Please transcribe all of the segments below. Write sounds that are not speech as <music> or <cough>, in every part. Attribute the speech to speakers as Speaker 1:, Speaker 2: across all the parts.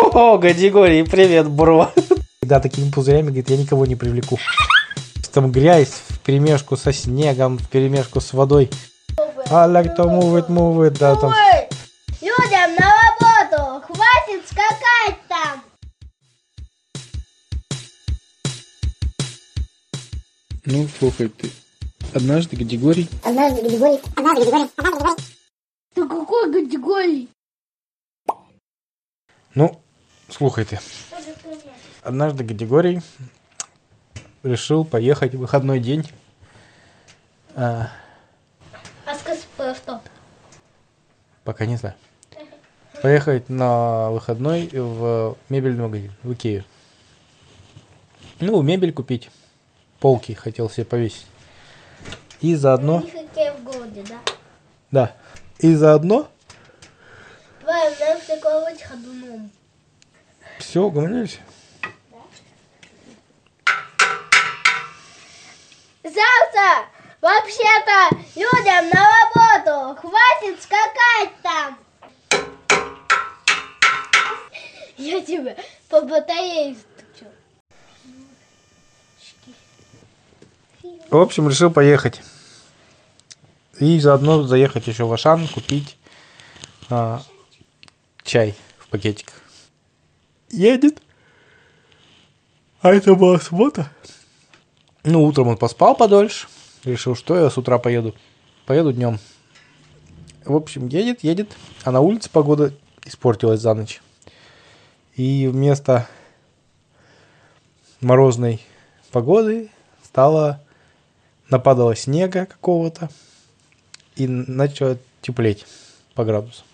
Speaker 1: О, Гадигорий, привет, бро. Да, такими пузырями, говорит, я никого не привлеку. Там грязь в перемешку со снегом, в перемешку с водой. I like to move it, move it, да, там.
Speaker 2: Ой, людям на работу! Хватит скакать там!
Speaker 1: Ну, слухай, ты. Однажды Гадигорий
Speaker 3: Однажды Григорий, однажды Григорий, однажды Григорий.
Speaker 2: Ты какой категории?
Speaker 1: Ну, слухай ты. Однажды Гадигорий решил поехать в выходной день. а,
Speaker 2: А скажи что?
Speaker 1: пока не знаю. Поехать на выходной в мебельный магазин, в Икею. Ну, мебель купить. Полки хотел себе повесить. И заодно...
Speaker 2: В городе, да?
Speaker 1: Да. И заодно...
Speaker 2: Давай, нам приколоть ходуном.
Speaker 1: Все, угомонились.
Speaker 2: Завтра вообще-то людям на работу! Хватит скакать там! Я тебя по батарее стучу.
Speaker 1: В общем, решил поехать. И заодно заехать еще в Ашан, купить а, чай в пакетиках. Едет. А это была суббота. Ну, утром он поспал подольше. Решил, что я с утра поеду. Поеду днем. В общем, едет, едет. А на улице погода испортилась за ночь. И вместо морозной погоды стало нападало снега какого-то и начало теплеть по градусу.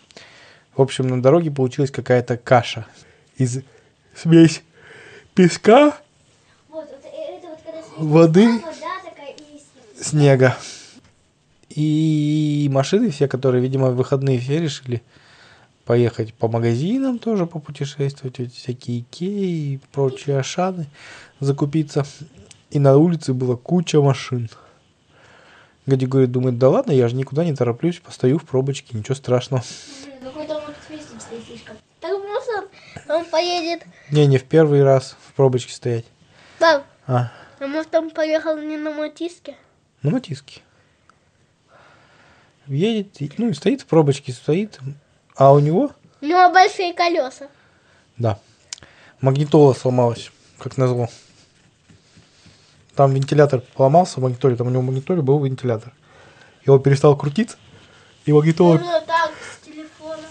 Speaker 1: В общем, на дороге получилась какая-то каша из смесь песка,
Speaker 2: Вот, это, это вот когда
Speaker 1: Воды.
Speaker 2: вода такая и снег.
Speaker 1: снега. И машины все, которые, видимо, в выходные все решили поехать по магазинам тоже попутешествовать, эти всякие Икеи и прочие Ашаны, закупиться. И на улице была куча машин. Гади говорит, думает, да ладно, я же никуда не тороплюсь, постою в пробочке, ничего страшного
Speaker 2: какой-то он ответственный стоит слишком. Так может он, поедет...
Speaker 1: Не, не в первый раз в пробочке стоять.
Speaker 2: Пап,
Speaker 1: А,
Speaker 2: а может он поехал не на мотиске?
Speaker 1: на матиске. Едет, ну и стоит в пробочке, стоит. А у него,
Speaker 2: У него большие колеса.
Speaker 1: да, магнитола сломалась, как назло. Там вентилятор поломался в магнитоле, там у него в магнитоле был вентилятор. И он перестал крутиться, и магнитола
Speaker 2: Нужно так, с телефона.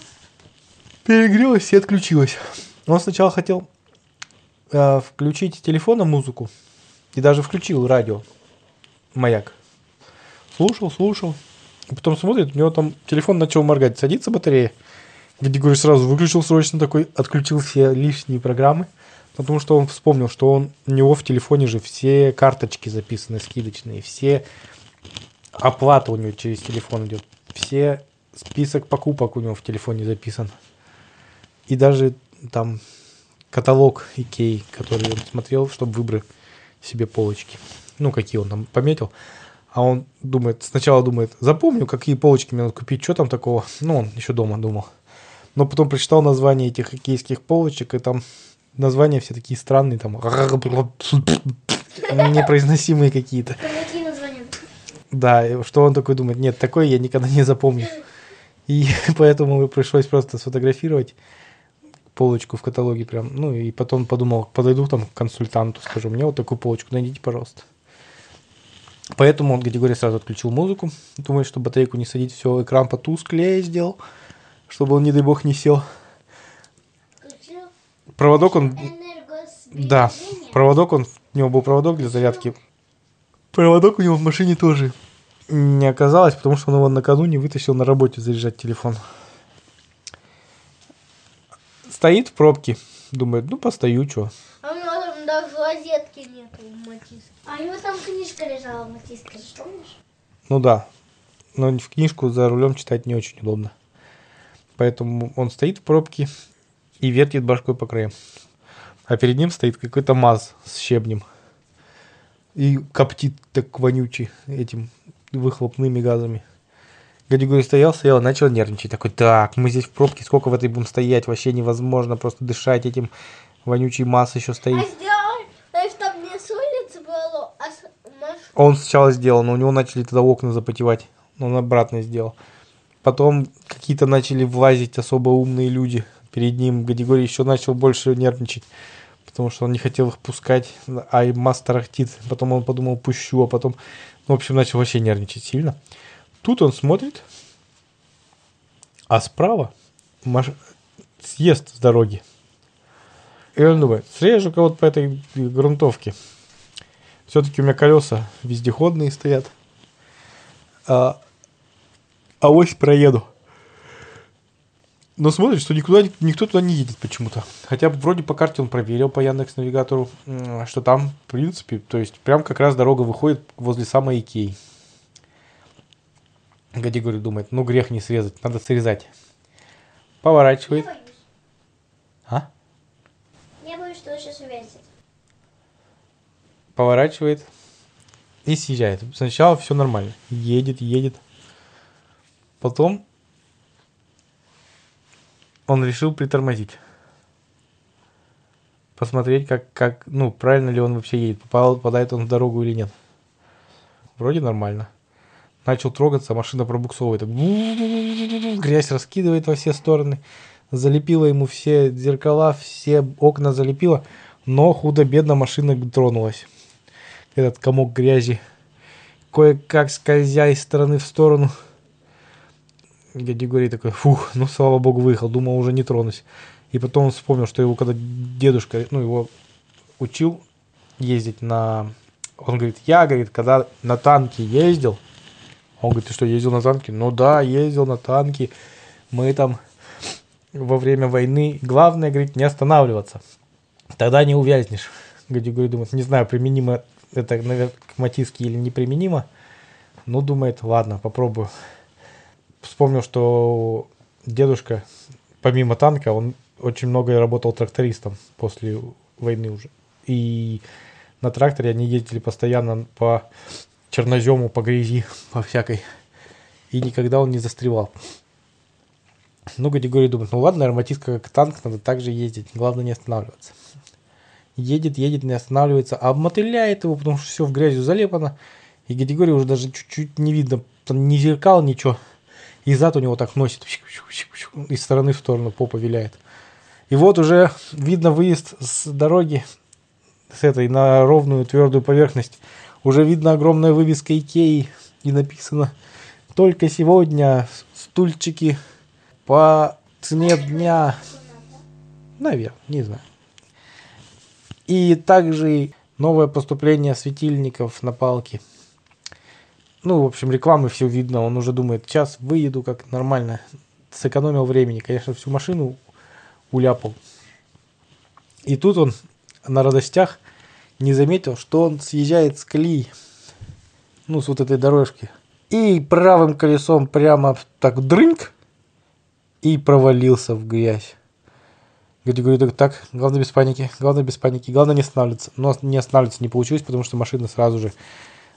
Speaker 1: перегрелась и отключилась. Он сначала хотел э, включить телефона музыку и даже включил радио маяк. Слушал, слушал. И потом смотрит, у него там телефон начал моргать, садится батарея. Григорий сразу выключил срочно такой, отключил все лишние программы, потому что он вспомнил, что он, у него в телефоне же все карточки записаны, скидочные, все оплата у него через телефон идет, все список покупок у него в телефоне записан. И даже там каталог Икей, который он смотрел, чтобы выбрать себе полочки. Ну, какие он там пометил. А он думает, сначала думает, запомню, какие полочки мне надо купить, что там такого. Ну, он еще дома думал. Но потом прочитал название этих икейских полочек, и там названия все такие странные, там <laughs> непроизносимые какие-то. Да, что он такой думает, нет, такое я никогда не запомню. И <laughs> поэтому пришлось просто сфотографировать полочку в каталоге прям. Ну и потом подумал, подойду там к консультанту, скажу, мне вот такую полочку найдите, пожалуйста. Поэтому он категории сразу отключил музыку. Думает, что батарейку не садить, все, экран потусклее сделал, чтобы он, не дай бог, не сел.
Speaker 2: Включил
Speaker 1: Проводок он да, проводок он, у него был проводок для зарядки. Проводок у него в машине тоже не оказалось, потому что он его накануне вытащил на работе заряжать телефон. Стоит в пробке, думает, ну постою, что.
Speaker 2: А у него там даже розетки нету в матиске. А у него там книжка лежала в матиске, помнишь?
Speaker 1: Ну да, но в книжку за рулем читать не очень удобно. Поэтому он стоит в пробке и вертит башкой по краям. А перед ним стоит какой-то маз с щебнем. И коптит так вонючий этим выхлопными газами. Гадигорий стоял, стоял, начал нервничать. Такой, так, мы здесь в пробке, сколько в этой будем стоять, вообще невозможно просто дышать этим вонючей массой еще
Speaker 2: А
Speaker 1: стоит.
Speaker 2: сделай, знаешь, там не с улицы было, а с
Speaker 1: Он сначала сделал, но у него начали тогда окна запотевать. Он обратно сделал. Потом какие-то начали влазить особо умные люди перед ним. Гадигорий еще начал больше нервничать. Потому что он не хотел их пускать, а и масса тарахтит. Потом он подумал, пущу, а потом, ну, в общем, начал вообще нервничать сильно. Тут он смотрит, а справа маш... съезд с дороги. И он думает, срежу кого-то по этой грунтовке. Все-таки у меня колеса вездеходные стоят. А, а ось проеду. Но смотрит, что никуда, никто туда не едет почему-то. Хотя вроде по карте он проверил по Яндекс Навигатору, что там, в принципе, то есть прям как раз дорога выходит возле самой Икеи. Гадигорий думает, ну грех не срезать, надо срезать.
Speaker 2: Я
Speaker 1: Поворачивает.
Speaker 2: боюсь.
Speaker 1: А?
Speaker 2: Я боюсь, что он сейчас увязит.
Speaker 1: поворачивает и съезжает. Сначала все нормально. Едет, едет. Потом он решил притормозить. Посмотреть, как, как, ну, правильно ли он вообще едет, попал, попадает он в дорогу или нет. Вроде нормально. Начал трогаться, машина пробуксовывает. Грязь раскидывает во все стороны. Залепила ему все зеркала, все окна залепила. Но худо-бедно машина тронулась. Этот комок грязи. Кое-как скользя из стороны в сторону. Гадигорий такой, фух, ну слава богу выехал, думал уже не тронусь. И потом он вспомнил, что его когда дедушка, ну его учил ездить на... Он говорит, я, говорит, когда на танке ездил, он говорит, ты что, ездил на танке? Ну да, ездил на танке. Мы там во время войны. Главное, говорит, не останавливаться. Тогда не увязнешь. Гадигорий думает, не знаю, применимо это, наверное, к Матиске или неприменимо. Ну, думает, ладно, попробую. Вспомнил, что дедушка, помимо танка, он очень много работал трактористом после войны уже. И на тракторе они ездили постоянно по чернозему, по грязи, по всякой. И никогда он не застревал. Ну, Гадигорий думает, ну ладно, ароматистка как танк, надо также ездить, главное не останавливаться. Едет, едет, не останавливается, а обмотыляет его, потому что все в грязью залепано. И Гадигорий уже даже чуть-чуть не видно, там ни зеркал, ничего. И зад у него так носит, из стороны в сторону попа виляет. И вот уже видно выезд с дороги, с этой на ровную твердую поверхность. Уже видно огромная вывеска Икеи и написано «Только сегодня стульчики по цене дня». Наверное, не знаю. И также новое поступление светильников на палке. Ну, в общем, рекламы все видно. Он уже думает, сейчас выеду как нормально. Сэкономил времени. Конечно, всю машину уляпал. И тут он на радостях не заметил, что он съезжает с колеи. Ну, с вот этой дорожки. И правым колесом прямо так дрынк. И провалился в грязь. Говорит, говорю, так, так, главное без паники, главное без паники, главное не останавливаться. Но не останавливаться не получилось, потому что машина сразу же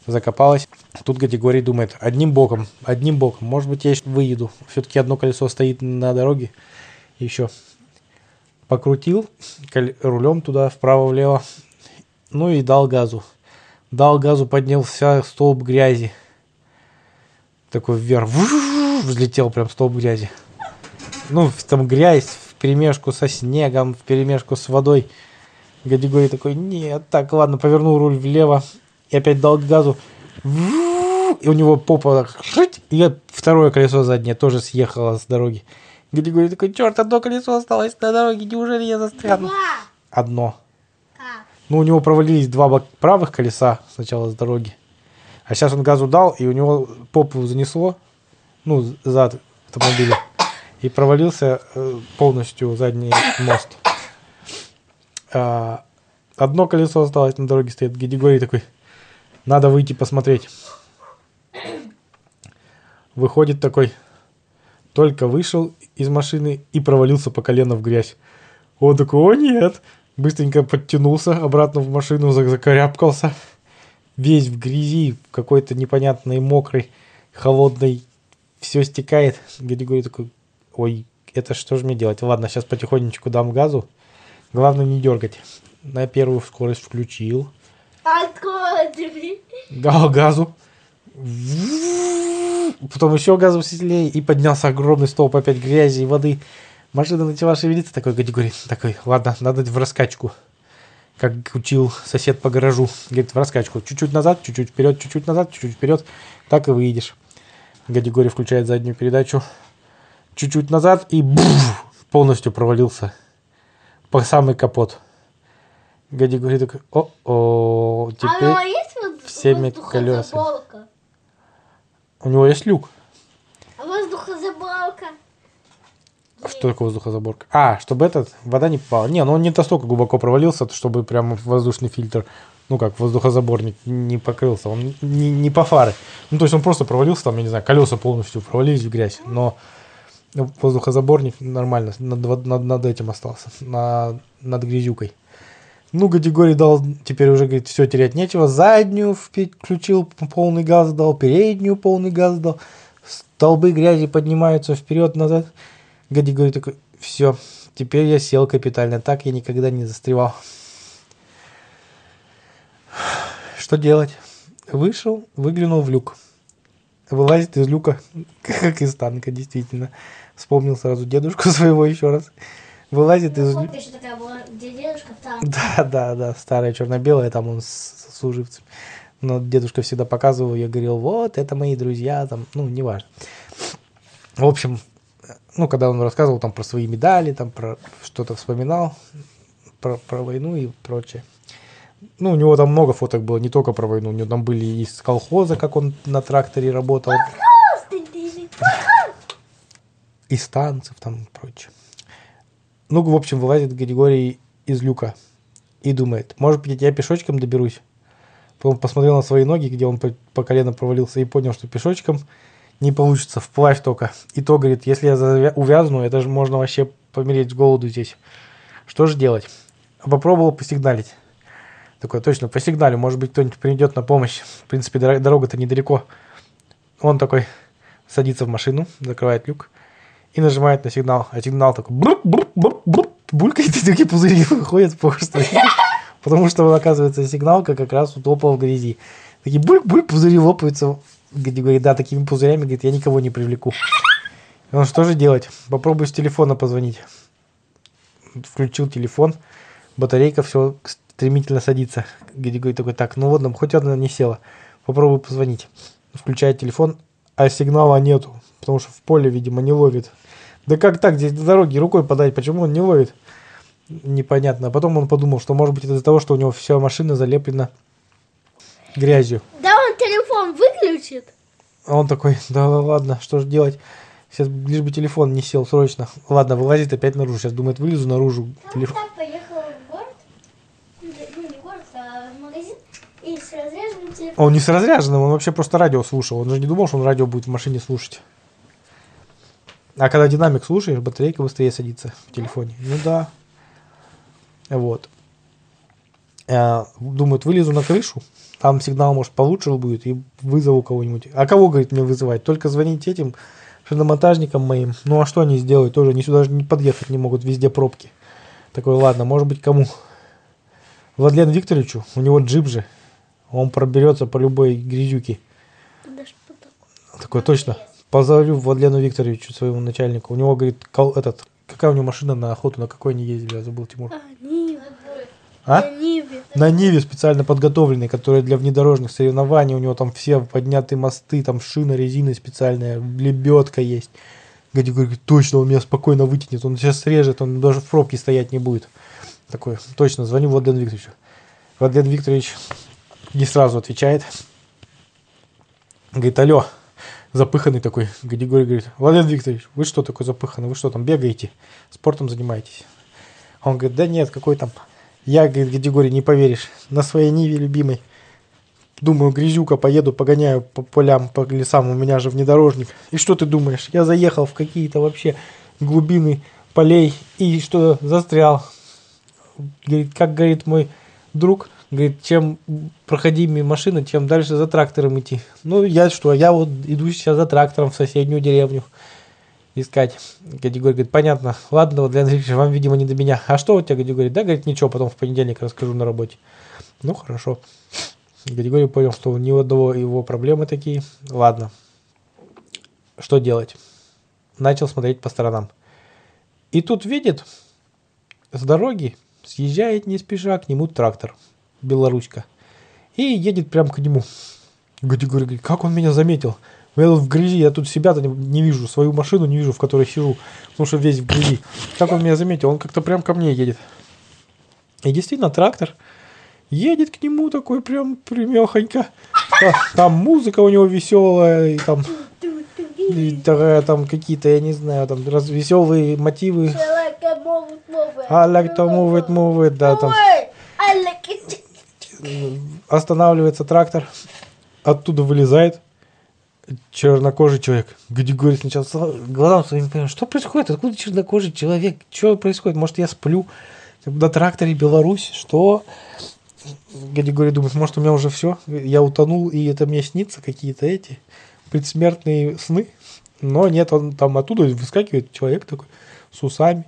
Speaker 1: закопалась. Тут категорий думает, одним боком, одним боком, может быть, я еще выеду. Все-таки одно колесо стоит на дороге. Еще покрутил рулем туда, вправо-влево. Ну и дал газу. Дал газу, поднялся столб грязи. Такой вверх. Взлетел прям столб грязи. Ну, там грязь в перемешку со снегом, в перемешку с водой. Гадигорий такой, нет, так, ладно, повернул руль влево и опять дал газу. И у него попа так, и второе колесо заднее тоже съехало с дороги. Гадигорий такой, черт, одно колесо осталось на дороге, неужели я застрял?
Speaker 2: Два.
Speaker 1: Одно. Ну, у него провалились два правых колеса сначала с дороги. А сейчас он газу дал, и у него попу занесло, ну, зад автомобиля. И провалился э, полностью задний мост. А, одно колесо осталось на дороге стоит. Гедигорий такой, надо выйти посмотреть. Выходит такой, только вышел из машины и провалился по колено в грязь. Он такой, о нет! Быстренько подтянулся обратно в машину, зак- закарябкался. Весь в грязи, какой-то непонятной, мокрой, холодной, все стекает. Григорий такой, ой, это что же мне делать? Ладно, сейчас потихонечку дам газу. Главное не дергать. На первую скорость включил.
Speaker 2: Откуда ты?
Speaker 1: Дал газу. Потом еще газом сильнее. И поднялся огромный столб опять грязи и воды. Машина начала шевелиться. Такой Григорий, такой, ладно, надо в раскачку. Как учил сосед по гаражу. Говорит, в раскачку. Чуть-чуть назад, чуть-чуть вперед, чуть-чуть назад, чуть-чуть вперед. Так и выедешь. Гадигорий включает заднюю передачу. Чуть-чуть назад и буф, полностью провалился. По самый капот. Гадигорий такой, о-о,
Speaker 2: А
Speaker 1: теперь
Speaker 2: вот
Speaker 1: всеми
Speaker 2: воздухозаборка?
Speaker 1: у него есть люк.
Speaker 2: А воздухозаборка?
Speaker 1: Что такое воздухозаборка? А, чтобы этот, вода не попала. Не, ну он не настолько глубоко провалился, чтобы прям воздушный фильтр, ну как воздухозаборник, не покрылся. Он не, не по фары. Ну то есть он просто провалился, там, я не знаю, колеса полностью провалились в грязь. Но воздухозаборник нормально, над, над, над этим остался, на, над грязюкой. Ну, Гадигорий дал, теперь уже, говорит, все, терять нечего. Заднюю включил, полный газ дал, переднюю полный газ дал. Столбы грязи поднимаются вперед-назад. Гадигорий такой, все, теперь я сел капитально, так я никогда не застревал. Что делать? Вышел, выглянул в люк. Вылазит из люка, <laughs> как из танка, действительно. Вспомнил сразу дедушку <laughs> своего еще раз. Вылазит из люка.
Speaker 2: Помнишь, еще такая была, где дедушка там? <laughs>
Speaker 1: Да, да, да, старая черно-белая, там он с, с служивцем. Но дедушка всегда показывал, я говорил, вот, это мои друзья, там, ну, неважно. В общем, ну, когда он рассказывал там про свои медали, там про что-то вспоминал, про, про войну и прочее. Ну, у него там много фоток было, не только про войну, у него там были из колхоза, как он на тракторе работал, из танцев там и прочее. Ну, в общем, вылазит Григорий из люка и думает, может быть, я пешочком доберусь. Потом посмотрел на свои ноги, где он по, по колено провалился, и понял, что пешочком не получится, вплавь только. И то, говорит, если я увязну, это же можно вообще помереть с голоду здесь. Что же делать? Попробовал посигналить. Такой, точно, по сигналю, может быть, кто-нибудь придет на помощь. В принципе, дор- дорога-то недалеко. Он такой садится в машину, закрывает люк и нажимает на сигнал. А сигнал такой бруп, бруп, бруп, бруп, булькает, и такие пузыри <laughs> выходят по что Потому что, оказывается, сигналка как раз утопала в грязи. Такие бульк-бульк, пузыри лопаются. Говорит, да, такими пузырями, говорит, я никого не привлеку. И он, что же делать? Попробую с телефона позвонить. Включил телефон, батарейка все стремительно садится. Григорий такой, так, ну вот нам хоть одна не села. Попробую позвонить. Включает телефон, а сигнала нету, потому что в поле, видимо, не ловит. Да как так, здесь на дороге рукой подать, почему он не ловит? Непонятно. А потом он подумал, что может быть это из-за того, что у него вся машина залеплена грязью.
Speaker 2: Да выключит.
Speaker 1: А он такой, да ладно, что же делать? Сейчас лишь бы телефон не сел срочно. Ладно, вылазит опять наружу. Сейчас думает, вылезу наружу. Телефон.
Speaker 2: так поехала в город, ну не в город, а в магазин, и с разряженным
Speaker 1: А
Speaker 2: телефоном.
Speaker 1: Он не с разряженным, он вообще просто радио слушал. Он же не думал, что он радио будет в машине слушать. А когда динамик слушаешь, батарейка быстрее садится в телефоне. Ну да. Вот. Э, Думают, вылезу на крышу, там сигнал, может, получше будет, и вызову кого-нибудь. А кого, говорит, мне вызывать? Только звонить этим шиномонтажникам моим. Ну а что они сделают? Тоже они сюда даже не подъехать не могут, везде пробки. Такой, ладно, может быть, кому? Владлену Викторовичу, у него джип же. Он проберется по любой грязюке. Такой, точно. Позову Владлену Викторовичу, своему начальнику. У него, говорит, кол- этот, какая у него машина на охоту, на какой они ездили, я забыл, Тимур.
Speaker 2: А, Нива.
Speaker 1: А?
Speaker 2: На Ниве.
Speaker 1: На Ниве специально подготовленной, которая для внедорожных соревнований, у него там все поднятые мосты, там шина, резина специальная, лебедка есть. Гади говорит, точно, он меня спокойно вытянет, он сейчас срежет, он даже в пробке стоять не будет. Такой, точно, звоню Владлену Викторовичу. Владлен Викторович не сразу отвечает. Говорит, алло, запыханный такой. Гадигорий говорит, Владлен Викторович, вы что такой запыханный, вы что там бегаете, спортом занимаетесь? Он говорит, да нет, какой там... Я, говорит, Гадигорий, не поверишь, на своей Ниве любимой. Думаю, грязюка, поеду, погоняю по полям, по лесам, у меня же внедорожник. И что ты думаешь? Я заехал в какие-то вообще глубины полей и что застрял. Говорит, как говорит мой друг, Говорит, чем проходимее машина, тем дальше за трактором идти. Ну, я что, я вот иду сейчас за трактором в соседнюю деревню искать. Гадигорий говорит, понятно. Ладно, вот, Леонид Ильич, вам, видимо, не до меня. А что у тебя, Гадигорий? Да, говорит, ничего, потом в понедельник расскажу на работе. Ну, хорошо. Гадигорий понял, что ни у одного его проблемы такие. Ладно. Что делать? Начал смотреть по сторонам. И тут видит, с дороги съезжает не спеша к нему трактор. Белоруська. И едет прямо к нему. Гадигорий говорит, как он меня заметил? Я в грязи, я тут себя-то не, не вижу, свою машину не вижу, в которой сижу, потому что весь в грязи. Как он меня заметил? Он как-то прям ко мне едет. И действительно, трактор едет к нему такой прям примехонько. Там музыка у него веселая, и там, и такая, там какие-то, я не знаю, там раз, веселые мотивы. I like to move it, move it, да, там останавливается трактор, оттуда вылезает чернокожий человек. Гадигорий сначала глазам своим понял, что происходит, откуда чернокожий человек, что происходит, может я сплю на тракторе Беларусь, что? Гадигорий думает, может у меня уже все, я утонул, и это мне снится какие-то эти предсмертные сны. Но нет, он там оттуда выскакивает человек такой с усами,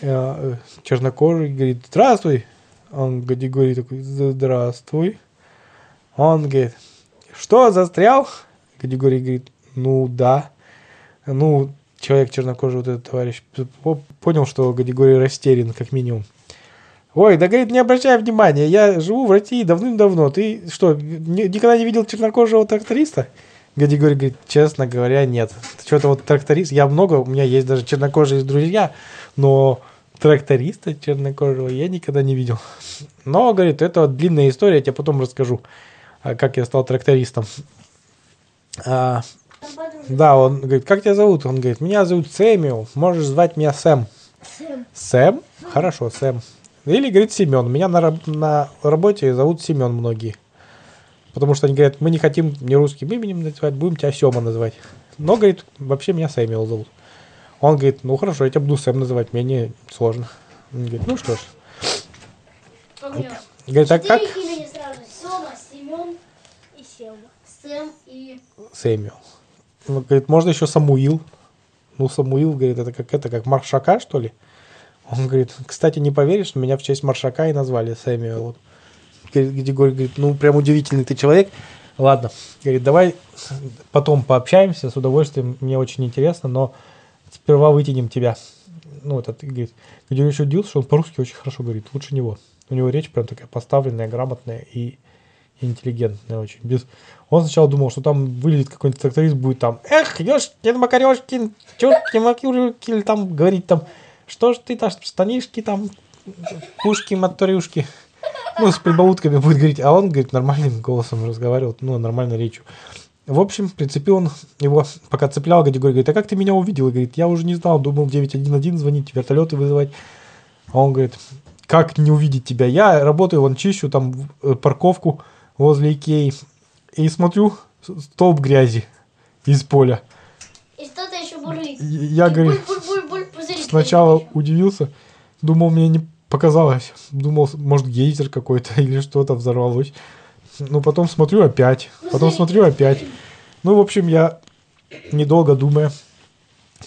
Speaker 1: э, чернокожий, говорит, здравствуй. Он Гадигорий такой, здравствуй. Он говорит, что, застрял? Категории говорит, ну да. Ну, человек чернокожий, вот этот товарищ, понял, что Гадигорий растерян, как минимум. Ой, да, говорит, не обращай внимания, я живу в России давным-давно. Ты что, никогда не видел чернокожего тракториста? Гадигорий говорит, честно говоря, нет. Что-то вот тракторист, я много, у меня есть даже чернокожие друзья, но тракториста чернокожего я никогда не видел. Но, говорит, это вот длинная история, я тебе потом расскажу, а, как я стал трактористом. А, да, он говорит, как тебя зовут? Он говорит, меня зовут Сэмюэл, можешь звать меня Сэм. Сэм? Сэм? Хорошо, Сэм. Или, говорит, Семен. Меня на, на работе зовут Семен многие. Потому что они говорят, мы не хотим не русским именем называть, будем тебя Сема называть. Но, говорит, вообще меня Сэмюэл зовут. Он говорит, ну хорошо, я тебя буду Сэм называть, мне не сложно. Он говорит, ну что ж.
Speaker 2: Говорит, а как? Сома, Семен и Сема. Сэм и...
Speaker 1: Сэмюэл. Ну, говорит, можно еще Самуил. Ну, Самуил, говорит, это как это, как Маршака, что ли? Он говорит, кстати, не поверишь, меня в честь Маршака и назвали Сэмюэл. Григорий говорит, ну, прям удивительный ты человек. Ладно, говорит, давай потом пообщаемся, с удовольствием, мне очень интересно, но сперва вытянем тебя. Ну, этот, говорит, Григорий еще удивился, что он по-русски очень хорошо говорит, лучше него. У него речь прям такая поставленная, грамотная и интеллигентная очень. Без... Он сначала думал, что там вылезет какой-нибудь тракторист, будет там, эх, Ёшкин, Макарешкин, чурки, макюрки, или там говорить там, что ж ты там, штанишки там, пушки, моторюшки. Ну, с прибаутками будет говорить, а он, говорит, нормальным голосом разговаривал, ну, нормальной речью. В общем, прицепил он его, пока цеплял, Гадигорий говорит, а как ты меня увидел? И говорит, я уже не знал, думал 911 звонить, вертолеты вызывать. А он говорит, как не увидеть тебя? Я работаю, вон чищу там э, парковку возле Икеи и смотрю столб грязи из поля.
Speaker 2: И что-то еще бурлит.
Speaker 1: Я, говорю, сначала удивился, думал, мне не показалось. Думал, может, гейзер какой-то <laughs> или что-то взорвалось. Ну, потом смотрю опять. Потом смотрю опять. Ну, в общем, я, недолго думая,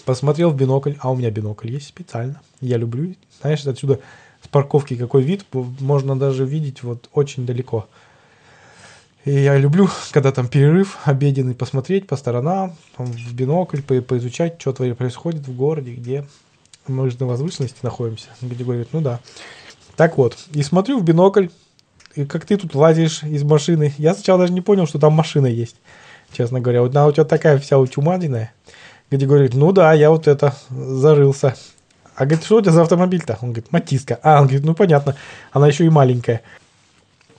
Speaker 1: посмотрел в бинокль. А у меня бинокль есть специально. Я люблю. Знаешь, отсюда с парковки какой вид. Можно даже видеть вот очень далеко. И я люблю, <laughs> когда там перерыв обеденный, посмотреть по сторонам, там, в бинокль, по поизучать, что происходит в городе, где мы же на возвышенности находимся. Где говорит, ну да. Так вот, и смотрю в бинокль, и как ты тут лазишь из машины. Я сначала даже не понял, что там машина есть, честно говоря. Вот она у тебя такая вся утюмадиная. Где говорит, ну да, я вот это зарылся. А говорит, что у тебя за автомобиль-то? Он говорит, Матиска. А, он говорит, ну понятно, она еще и маленькая.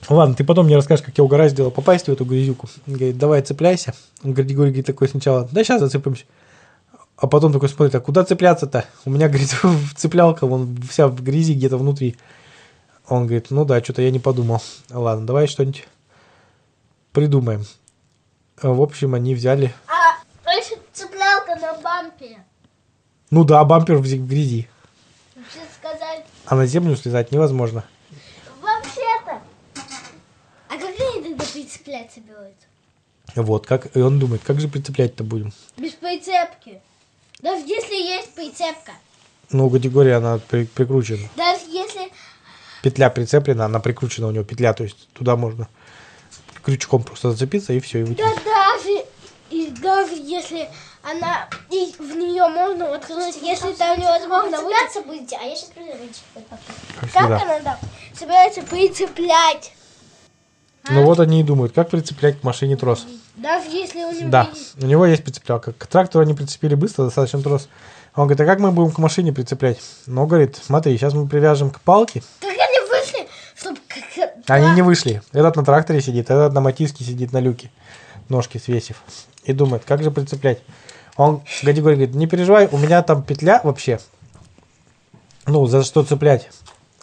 Speaker 1: Ладно, ты потом мне расскажешь, как я угораздило попасть в эту грязюку. Он говорит, давай цепляйся. Он говорит, Григорий такой сначала, да сейчас зацепимся. А потом такой смотрит, а куда цепляться-то? У меня, говорит, <laughs> цеплялка, вон вся в грязи где-то внутри. Он говорит, ну да, что-то я не подумал. Ладно, давай что-нибудь придумаем. В общем, они взяли...
Speaker 2: А, значит, цеплялка на бампере.
Speaker 1: Ну да, бампер в грязи.
Speaker 2: Сказать...
Speaker 1: А на землю слезать невозможно.
Speaker 2: Прицеплять собирается?
Speaker 1: Вот, как, и он думает, как же прицеплять-то будем?
Speaker 2: Без прицепки. Даже если есть прицепка.
Speaker 1: Ну, категория, она при- прикручена.
Speaker 2: Даже если...
Speaker 1: Петля прицеплена, она прикручена у него петля, то есть туда можно крючком просто зацепиться и все, и
Speaker 2: Да
Speaker 1: вытянуть.
Speaker 2: даже... И даже если она... И в нее можно воткнуть, если там невозможно вытянуть.
Speaker 3: Будете, а я сейчас придумаю.
Speaker 1: Как
Speaker 2: Как она там собирается прицеплять?
Speaker 1: Ну вот они и думают, как прицеплять к машине трос.
Speaker 2: Даже если у него
Speaker 1: Да,
Speaker 2: есть...
Speaker 1: у него есть прицеплялка. К трактору они прицепили быстро, достаточно трос. Он говорит, а как мы будем к машине прицеплять? Ну, говорит, смотри, сейчас мы привяжем к палке.
Speaker 2: Как они вышли, чтобы...
Speaker 1: Они не вышли. Этот на тракторе сидит, этот на матиске сидит на люке, ножки свесив. И думает, как же прицеплять. Он Гадигорий говорит, не переживай, у меня там петля вообще. Ну, за что цеплять?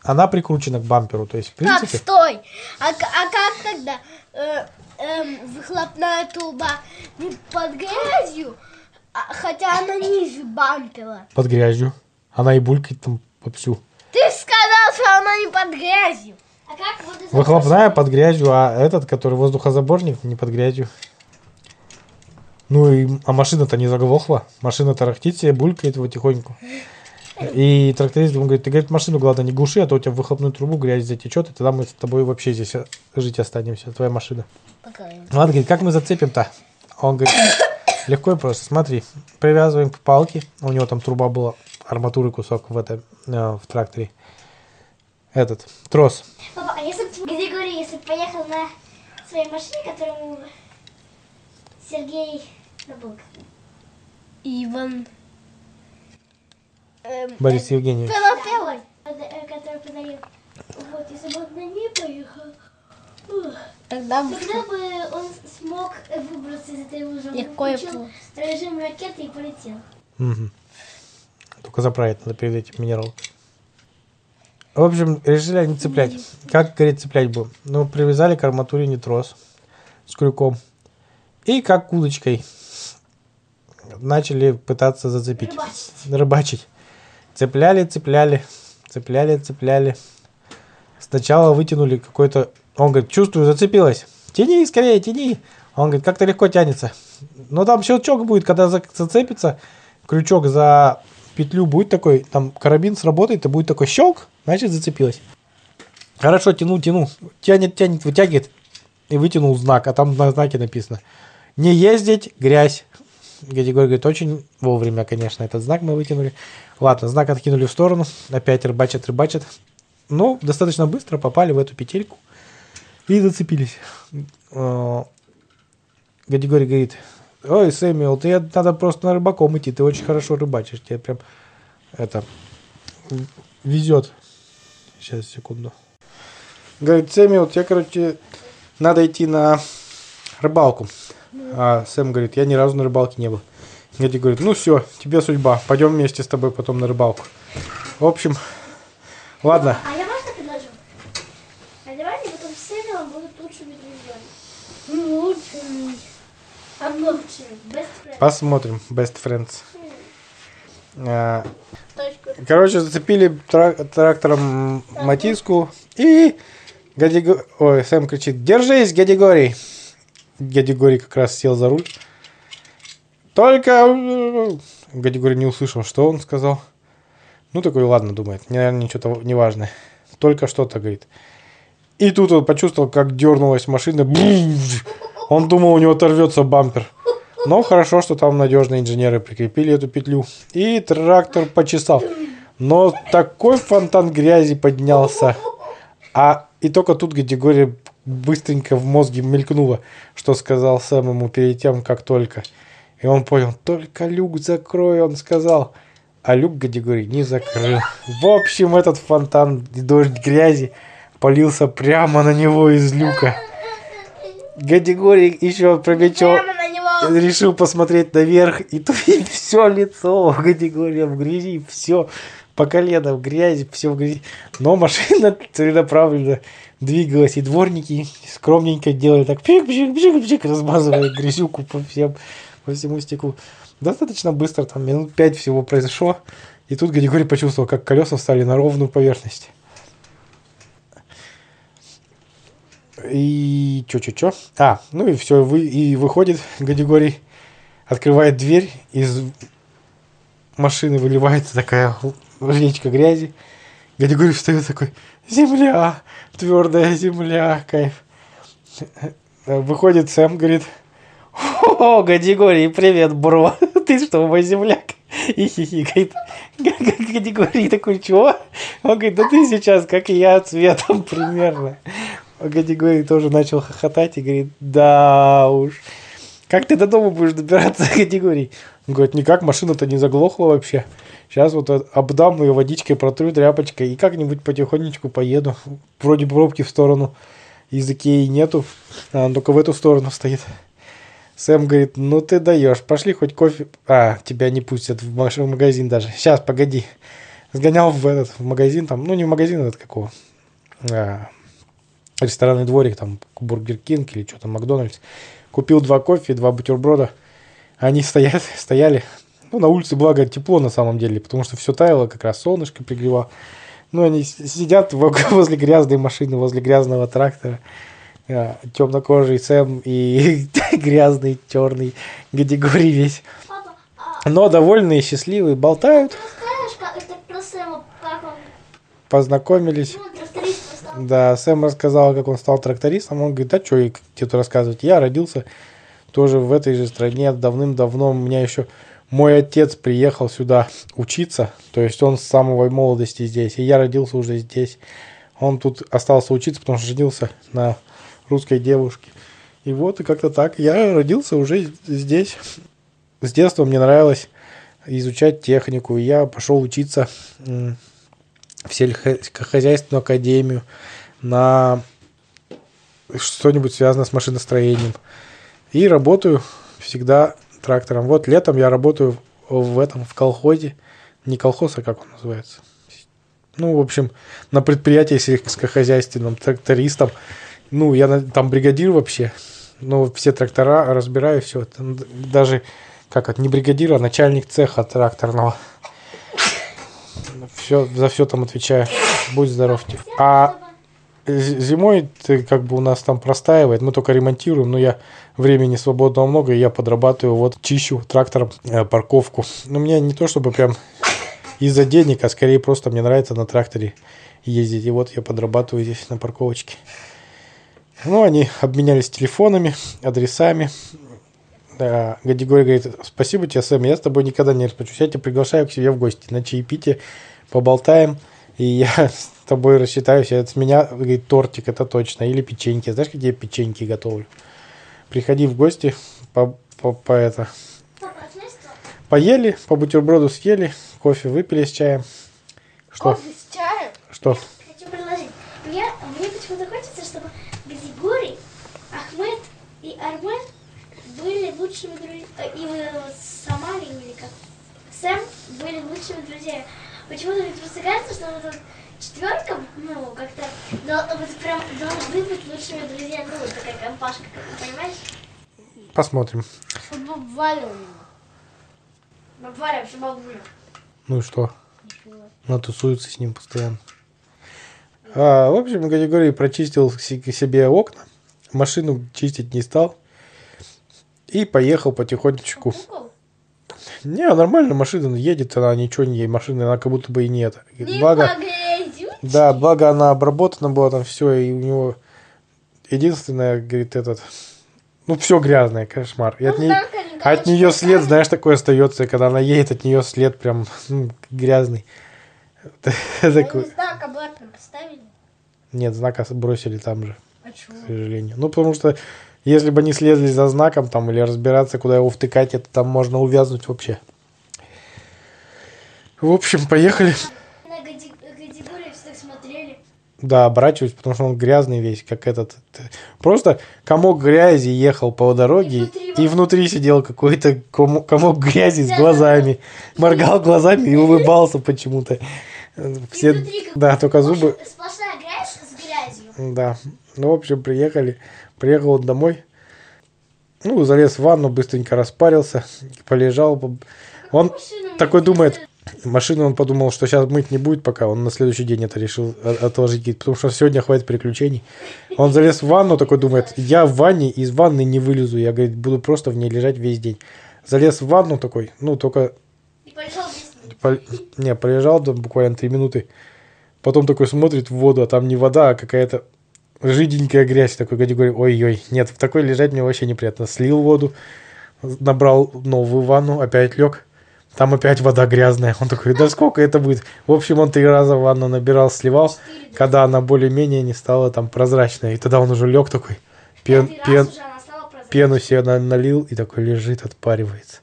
Speaker 1: Она прикручена к бамперу. То есть, в
Speaker 2: Так,
Speaker 1: принципе,
Speaker 2: стой! А, а как тогда э, эм, выхлопная труба не под грязью, а- хотя она ниже бампера?
Speaker 1: под грязью. Она и булькает там вовсю.
Speaker 2: Ты сказал, что она не под грязью.
Speaker 3: А как вот.
Speaker 1: Выхлопная под грязью, а этот, который воздухозаборник, не под грязью. Ну и, а машина-то не заглохла. Машина тарахтит себе, булькает потихоньку. И тракторист ему говорит, ты, говорит, машину, главное, не глуши, а то у тебя в выхлопную трубу грязь затечет, и тогда мы с тобой вообще здесь э, жить останемся, твоя машина. Ладно, говорит, как мы зацепим-то? Он говорит, легко и просто. Смотри, привязываем к палке. У него там труба была, арматуры кусок в, этом, э, в тракторе. Этот, трос.
Speaker 3: Папа, а если бы Григорий, если бы поехал на своей машине, которому Сергей забыл.
Speaker 2: Иван. Эм,
Speaker 1: Борис Евгеньевич.
Speaker 2: Пелопелой.
Speaker 3: Пода- э, Который подарил. Вот, если бы он на ней поехал,
Speaker 2: Тогда бы
Speaker 3: тогда бы он смог выбраться из этой лужи.
Speaker 2: Легко и
Speaker 3: включил режим ракеты и полетел.
Speaker 1: Мгм. Только заправить надо перед этим минерал. В общем, решили они цеплять. Как, говорит, цеплять будем? Ну, привязали к арматуре не трос с крюком. И как удочкой начали пытаться зацепить.
Speaker 3: Рыбачить.
Speaker 1: Рыбачить. Цепляли, цепляли, цепляли, цепляли. Сначала вытянули какой-то... Он говорит, чувствую, зацепилась. Тяни скорее, тяни. Он говорит, как-то легко тянется. Но там щелчок будет, когда за- зацепится, крючок за петлю будет такой, там карабин сработает, и будет такой щелк, значит зацепилась. Хорошо, тяну, тяну. Тянет, тянет, вытягивает. И вытянул знак, а там на знаке написано. Не ездить, грязь. Григорий говорит, очень вовремя, конечно, этот знак мы вытянули. Ладно, знак откинули в сторону. Опять рыбачат, рыбачат. Ну, достаточно быстро попали в эту петельку. И зацепились. Э, Гадигорий говорит, ой, Сэмюэл, ты надо просто на рыбаком идти, ты очень хорошо рыбачишь, тебе прям это везет. Сейчас, секунду. Говорит, Сэмюэл, тебе, короче, надо идти на рыбалку. А Сэм говорит, я ни разу на рыбалке не был. Гади говорит, ну все, тебе судьба, пойдем вместе с тобой потом на рыбалку. В общем, ладно,
Speaker 3: А я можно предложу? А давайте потом с Сэмюэлом будут лучшими друзьями.
Speaker 2: лучшими.
Speaker 3: А лучшими. Best friends.
Speaker 1: посмотрим, best friends. А,
Speaker 2: Точку.
Speaker 1: Короче, зацепили трак- трактором Матиску и Гадиго... Ой, Сэм кричит, держись, Гадигорий. Гадигорий как раз сел за руль. Только... Гадигорий не услышал, что он сказал. Ну, такой, ладно, думает, наверное, ничего неважное. Только что-то, говорит. И тут он почувствовал, как дернулась машина. Он думал, у него оторвется бампер. Но хорошо, что там надежные инженеры прикрепили эту петлю. И трактор почесал. Но такой фонтан грязи поднялся. А и только тут категория быстренько в мозге мелькнула, что сказал Сэм ему перед тем, как только. И он понял, только люк закрой, он сказал. А люк категории не закрыл. В общем, этот фонтан и дождь грязи полился прямо на него из люка. Гадигорий еще
Speaker 2: него.
Speaker 1: решил посмотреть наверх, и тут все лицо в категории в грязи, все по колено в грязи, все в грязи. Но машина целенаправленно двигалась, и дворники скромненько делали так, пик пик пик пик размазывая грязюку по всем, по всему стеклу. Достаточно быстро, там минут пять всего произошло, и тут Григорий почувствовал, как колеса встали на ровную поверхность. И чё-чё-чё. А, ну и все, вы, и выходит Гадигорий, открывает дверь, из машины выливается такая речка грязи. Гадигорий встает такой, земля, твердая земля, кайф. Выходит Сэм, говорит, о, Гадигорий, привет, бро, <laughs> ты что, мой земляк? И хихикает. Гадигорий такой, чего? Он говорит, да ты сейчас, как и я, цветом примерно. Гадигорий тоже начал хохотать и говорит, да уж. Как ты до дома будешь добираться, <laughs> Гадигорий? Он говорит, никак, машина-то не заглохла вообще. Сейчас вот обдам ее водичкой, протру тряпочкой и как-нибудь потихонечку поеду. Вроде пробки в сторону из Икеи нету, а только в эту сторону стоит. Сэм говорит, ну ты даешь, пошли хоть кофе. А, тебя не пустят в магазин даже. Сейчас, погоди. Сгонял в этот в магазин, там, ну не в магазин этот какого. А, ресторанный дворик, там, Бургер Кинг или что там, Макдональдс. Купил два кофе, два бутерброда. Они стоят, <laughs> стояли. Ну, на улице, благо, тепло на самом деле, потому что все таяло, как раз солнышко пригревало. Ну, они сидят <laughs> возле грязной машины, возле грязного трактора. А, темнокожий Сэм и <laughs> грязный, черный Гадигорий весь.
Speaker 3: А
Speaker 1: Но довольные, счастливые, болтают, познакомились.
Speaker 3: ну?
Speaker 1: Да, Сэм рассказал, как он стал трактористом. Он говорит, да что тебе рассказывать, я родился тоже в этой же стране давным-давно. У меня еще мой отец приехал сюда учиться, то есть он с самой молодости здесь, и я родился уже здесь. Он тут остался учиться, потому что женился на русской девушке. И вот, и как-то так. Я родился уже здесь. С детства мне нравилось изучать технику, и я пошел учиться в сельскохозяйственную академию на что-нибудь связанное с машиностроением. И работаю всегда трактором. Вот летом я работаю в этом, в колхозе. Не колхоз, а как он называется? Ну, в общем, на предприятии сельскохозяйственном, трактористом. Ну, я там бригадир вообще. Ну, все трактора разбираю, все. Даже, как это, не бригадир, а начальник цеха тракторного. Все, за все там отвечаю. Будь здоров. А зимой ты как бы у нас там простаивает, мы только ремонтируем, но я времени свободного много, и я подрабатываю, вот чищу трактором э, парковку. Но мне не то чтобы прям из-за денег, а скорее просто мне нравится на тракторе ездить. И вот я подрабатываю здесь на парковочке. Ну, они обменялись телефонами, адресами. Да, Гадигорий говорит, спасибо тебе, Сэм, я с тобой никогда не распочусь. Я тебя приглашаю к себе в гости на чаепитие, поболтаем, и я <laughs> с тобой рассчитаюсь. Это с меня, говорит, тортик, это точно, или печеньки. Знаешь, какие я печеньки готовлю? Приходи в гости, по, по, по это. Поели, по бутерброду съели, кофе выпили с чаем. Что?
Speaker 2: Кофе с чаем?
Speaker 1: Что?
Speaker 3: Хочу предложить. Мне, мне почему-то хочется, чтобы Газигорий, Ахмед и Армен были лучшими друзьями. И вот это вот Самали, или как Сэм, были лучшими друзьями. Почему-то мне просто кажется, что вот эта четверка, ну, как-то, вот прям должны быть лучшими друзьями. Ну, вот такая компашка, понимаешь?
Speaker 1: Посмотрим.
Speaker 2: Чтобы обваливал его.
Speaker 3: Бабваря, вообще бабуля.
Speaker 1: Ну и что? Она тусуется с ним постоянно. А, в общем, Гадигорий прочистил себе окна, машину чистить не стал и поехал потихонечку.
Speaker 2: Кукол?
Speaker 1: Не, нормально машина едет, она ничего не машина, она как будто бы и нет.
Speaker 2: Не
Speaker 1: Благо, да, благо она обработана была там все, и у него единственное, говорит, этот, ну все грязное, кошмар. И от,
Speaker 2: Ну,
Speaker 1: ней-
Speaker 2: так они,
Speaker 1: от нее след, знаешь, такой остается, когда она едет, от нее след прям ну, грязный. <laughs> Такой.
Speaker 2: Знак обратно поставили.
Speaker 1: Нет, знака бросили там же,
Speaker 2: А
Speaker 1: к сожалению. Ну, потому что если бы они слезли за знаком там или разбираться, куда его втыкать, это там можно увязнуть вообще. В общем, поехали.
Speaker 3: На Гади- Гадигория все так смотрели.
Speaker 1: Да, оборачиваюсь, потому что он грязный весь, как этот. Просто комок грязи ехал по дороге,
Speaker 3: И внутри
Speaker 1: и внутри сидел какой-то комо- комок грязи с глазами. Моргал глазами и улыбался почему-то. Все,
Speaker 3: внутри как-
Speaker 1: да, только зубы,
Speaker 3: Сплош- Сплошная грязь с грязью.
Speaker 1: Да. Ну, в общем, приехали. Приехал он домой. Ну, залез в ванну, быстренько распарился, <laughs> полежал. Он такой думает, Машину он подумал, что сейчас мыть не будет, пока он на следующий день это решил отложить, потому что сегодня хватит приключений. Он залез в ванну, такой думает, я в ванне из ванны не вылезу, я, говорит, буду просто в ней лежать весь день. Залез в ванну такой, ну, только Пол- Не, полежал там буквально три минуты. Потом такой смотрит в воду, а там не вода, а какая-то жиденькая грязь такой категории. Ой-ой, нет, в такой лежать мне вообще неприятно. Слил воду, набрал новую ванну, опять лег. Там опять вода грязная. Он такой, да сколько это будет? В общем, он три раза ванну набирал, сливал, когда она более-менее не стала там прозрачной. И тогда он уже лег такой, пен, пен, пену себе на- налил и такой лежит, отпаривается.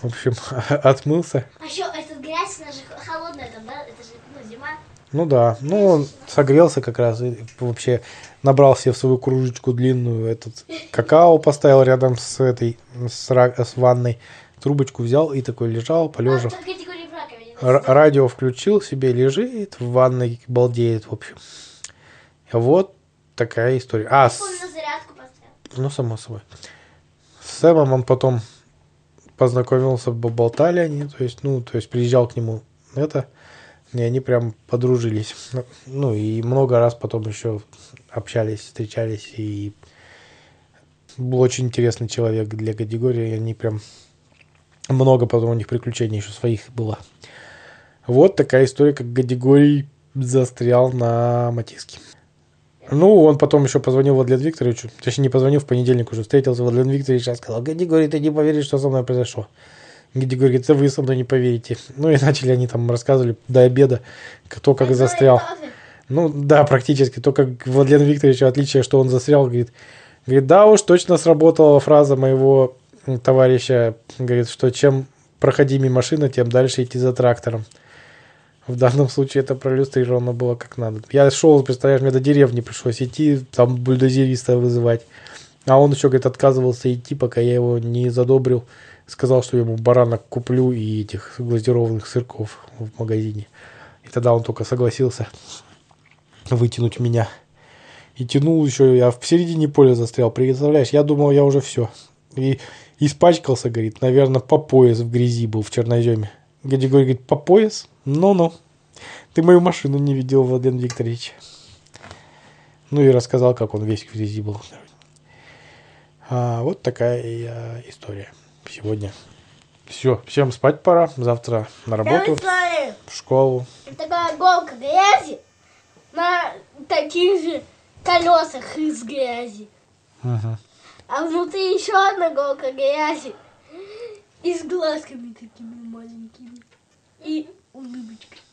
Speaker 1: В общем, <laughs> отмылся.
Speaker 3: А еще эта грязь, она же холодная там, да? Это же ну, зима.
Speaker 1: Ну да, ну он согрелся как раз и вообще набрал себе в свою кружечку длинную этот какао, поставил рядом с этой, с, с ванной, трубочку взял и такой лежал, полежал.
Speaker 3: А.
Speaker 1: Р- радио включил себе, лежит в ванной, балдеет, в общем. Вот такая история. А, с- ну, само собой. С Сэмом он потом познакомился, болтали они, то есть, ну, то есть приезжал к нему это, и они прям подружились. Ну, Ну, и много раз потом еще общались, встречались, и был очень интересный человек для категории, и они прям много потом у них приключений еще своих было. Вот такая история, как Гадигорий застрял на Матиске. Ну, он потом еще позвонил Владлену Викторовичу, точнее, не позвонил, в понедельник уже встретился Владлен Викторович сказал, Гадигорий, ты не поверишь, что со мной произошло. Гадигорий говорит, это вы со мной не поверите. Ну, и начали они там рассказывали до обеда, кто как застрял. Ну, да, практически. Только Владлен Викторович отличие, что он застрял, говорит, говорит, да уж, точно сработала фраза моего товарища, говорит, что чем проходимее машина, тем дальше идти за трактором. В данном случае это проиллюстрировано было как надо. Я шел, представляешь, мне до деревни пришлось идти, там бульдозериста вызывать. А он еще, говорит, отказывался идти, пока я его не задобрил. Сказал, что я ему баранок куплю и этих глазированных сырков в магазине. И тогда он только согласился вытянуть меня. И тянул еще, я в середине поля застрял. Представляешь, я думал, я уже все. И испачкался, говорит, наверное, по пояс в грязи был в черноземе. Гадигорий говорит, по пояс? Ну-ну. Ты мою машину не видел, Владимир Викторович. Ну и рассказал, как он весь в грязи был. А, вот такая история сегодня. Все, всем спать пора. Завтра на работу, в школу.
Speaker 2: такая голка грязи на таких же колесах из грязи.
Speaker 1: Мгм.
Speaker 2: А внутри еще одна голка грязи. И с глазками такими маленькими. И улыбочкой.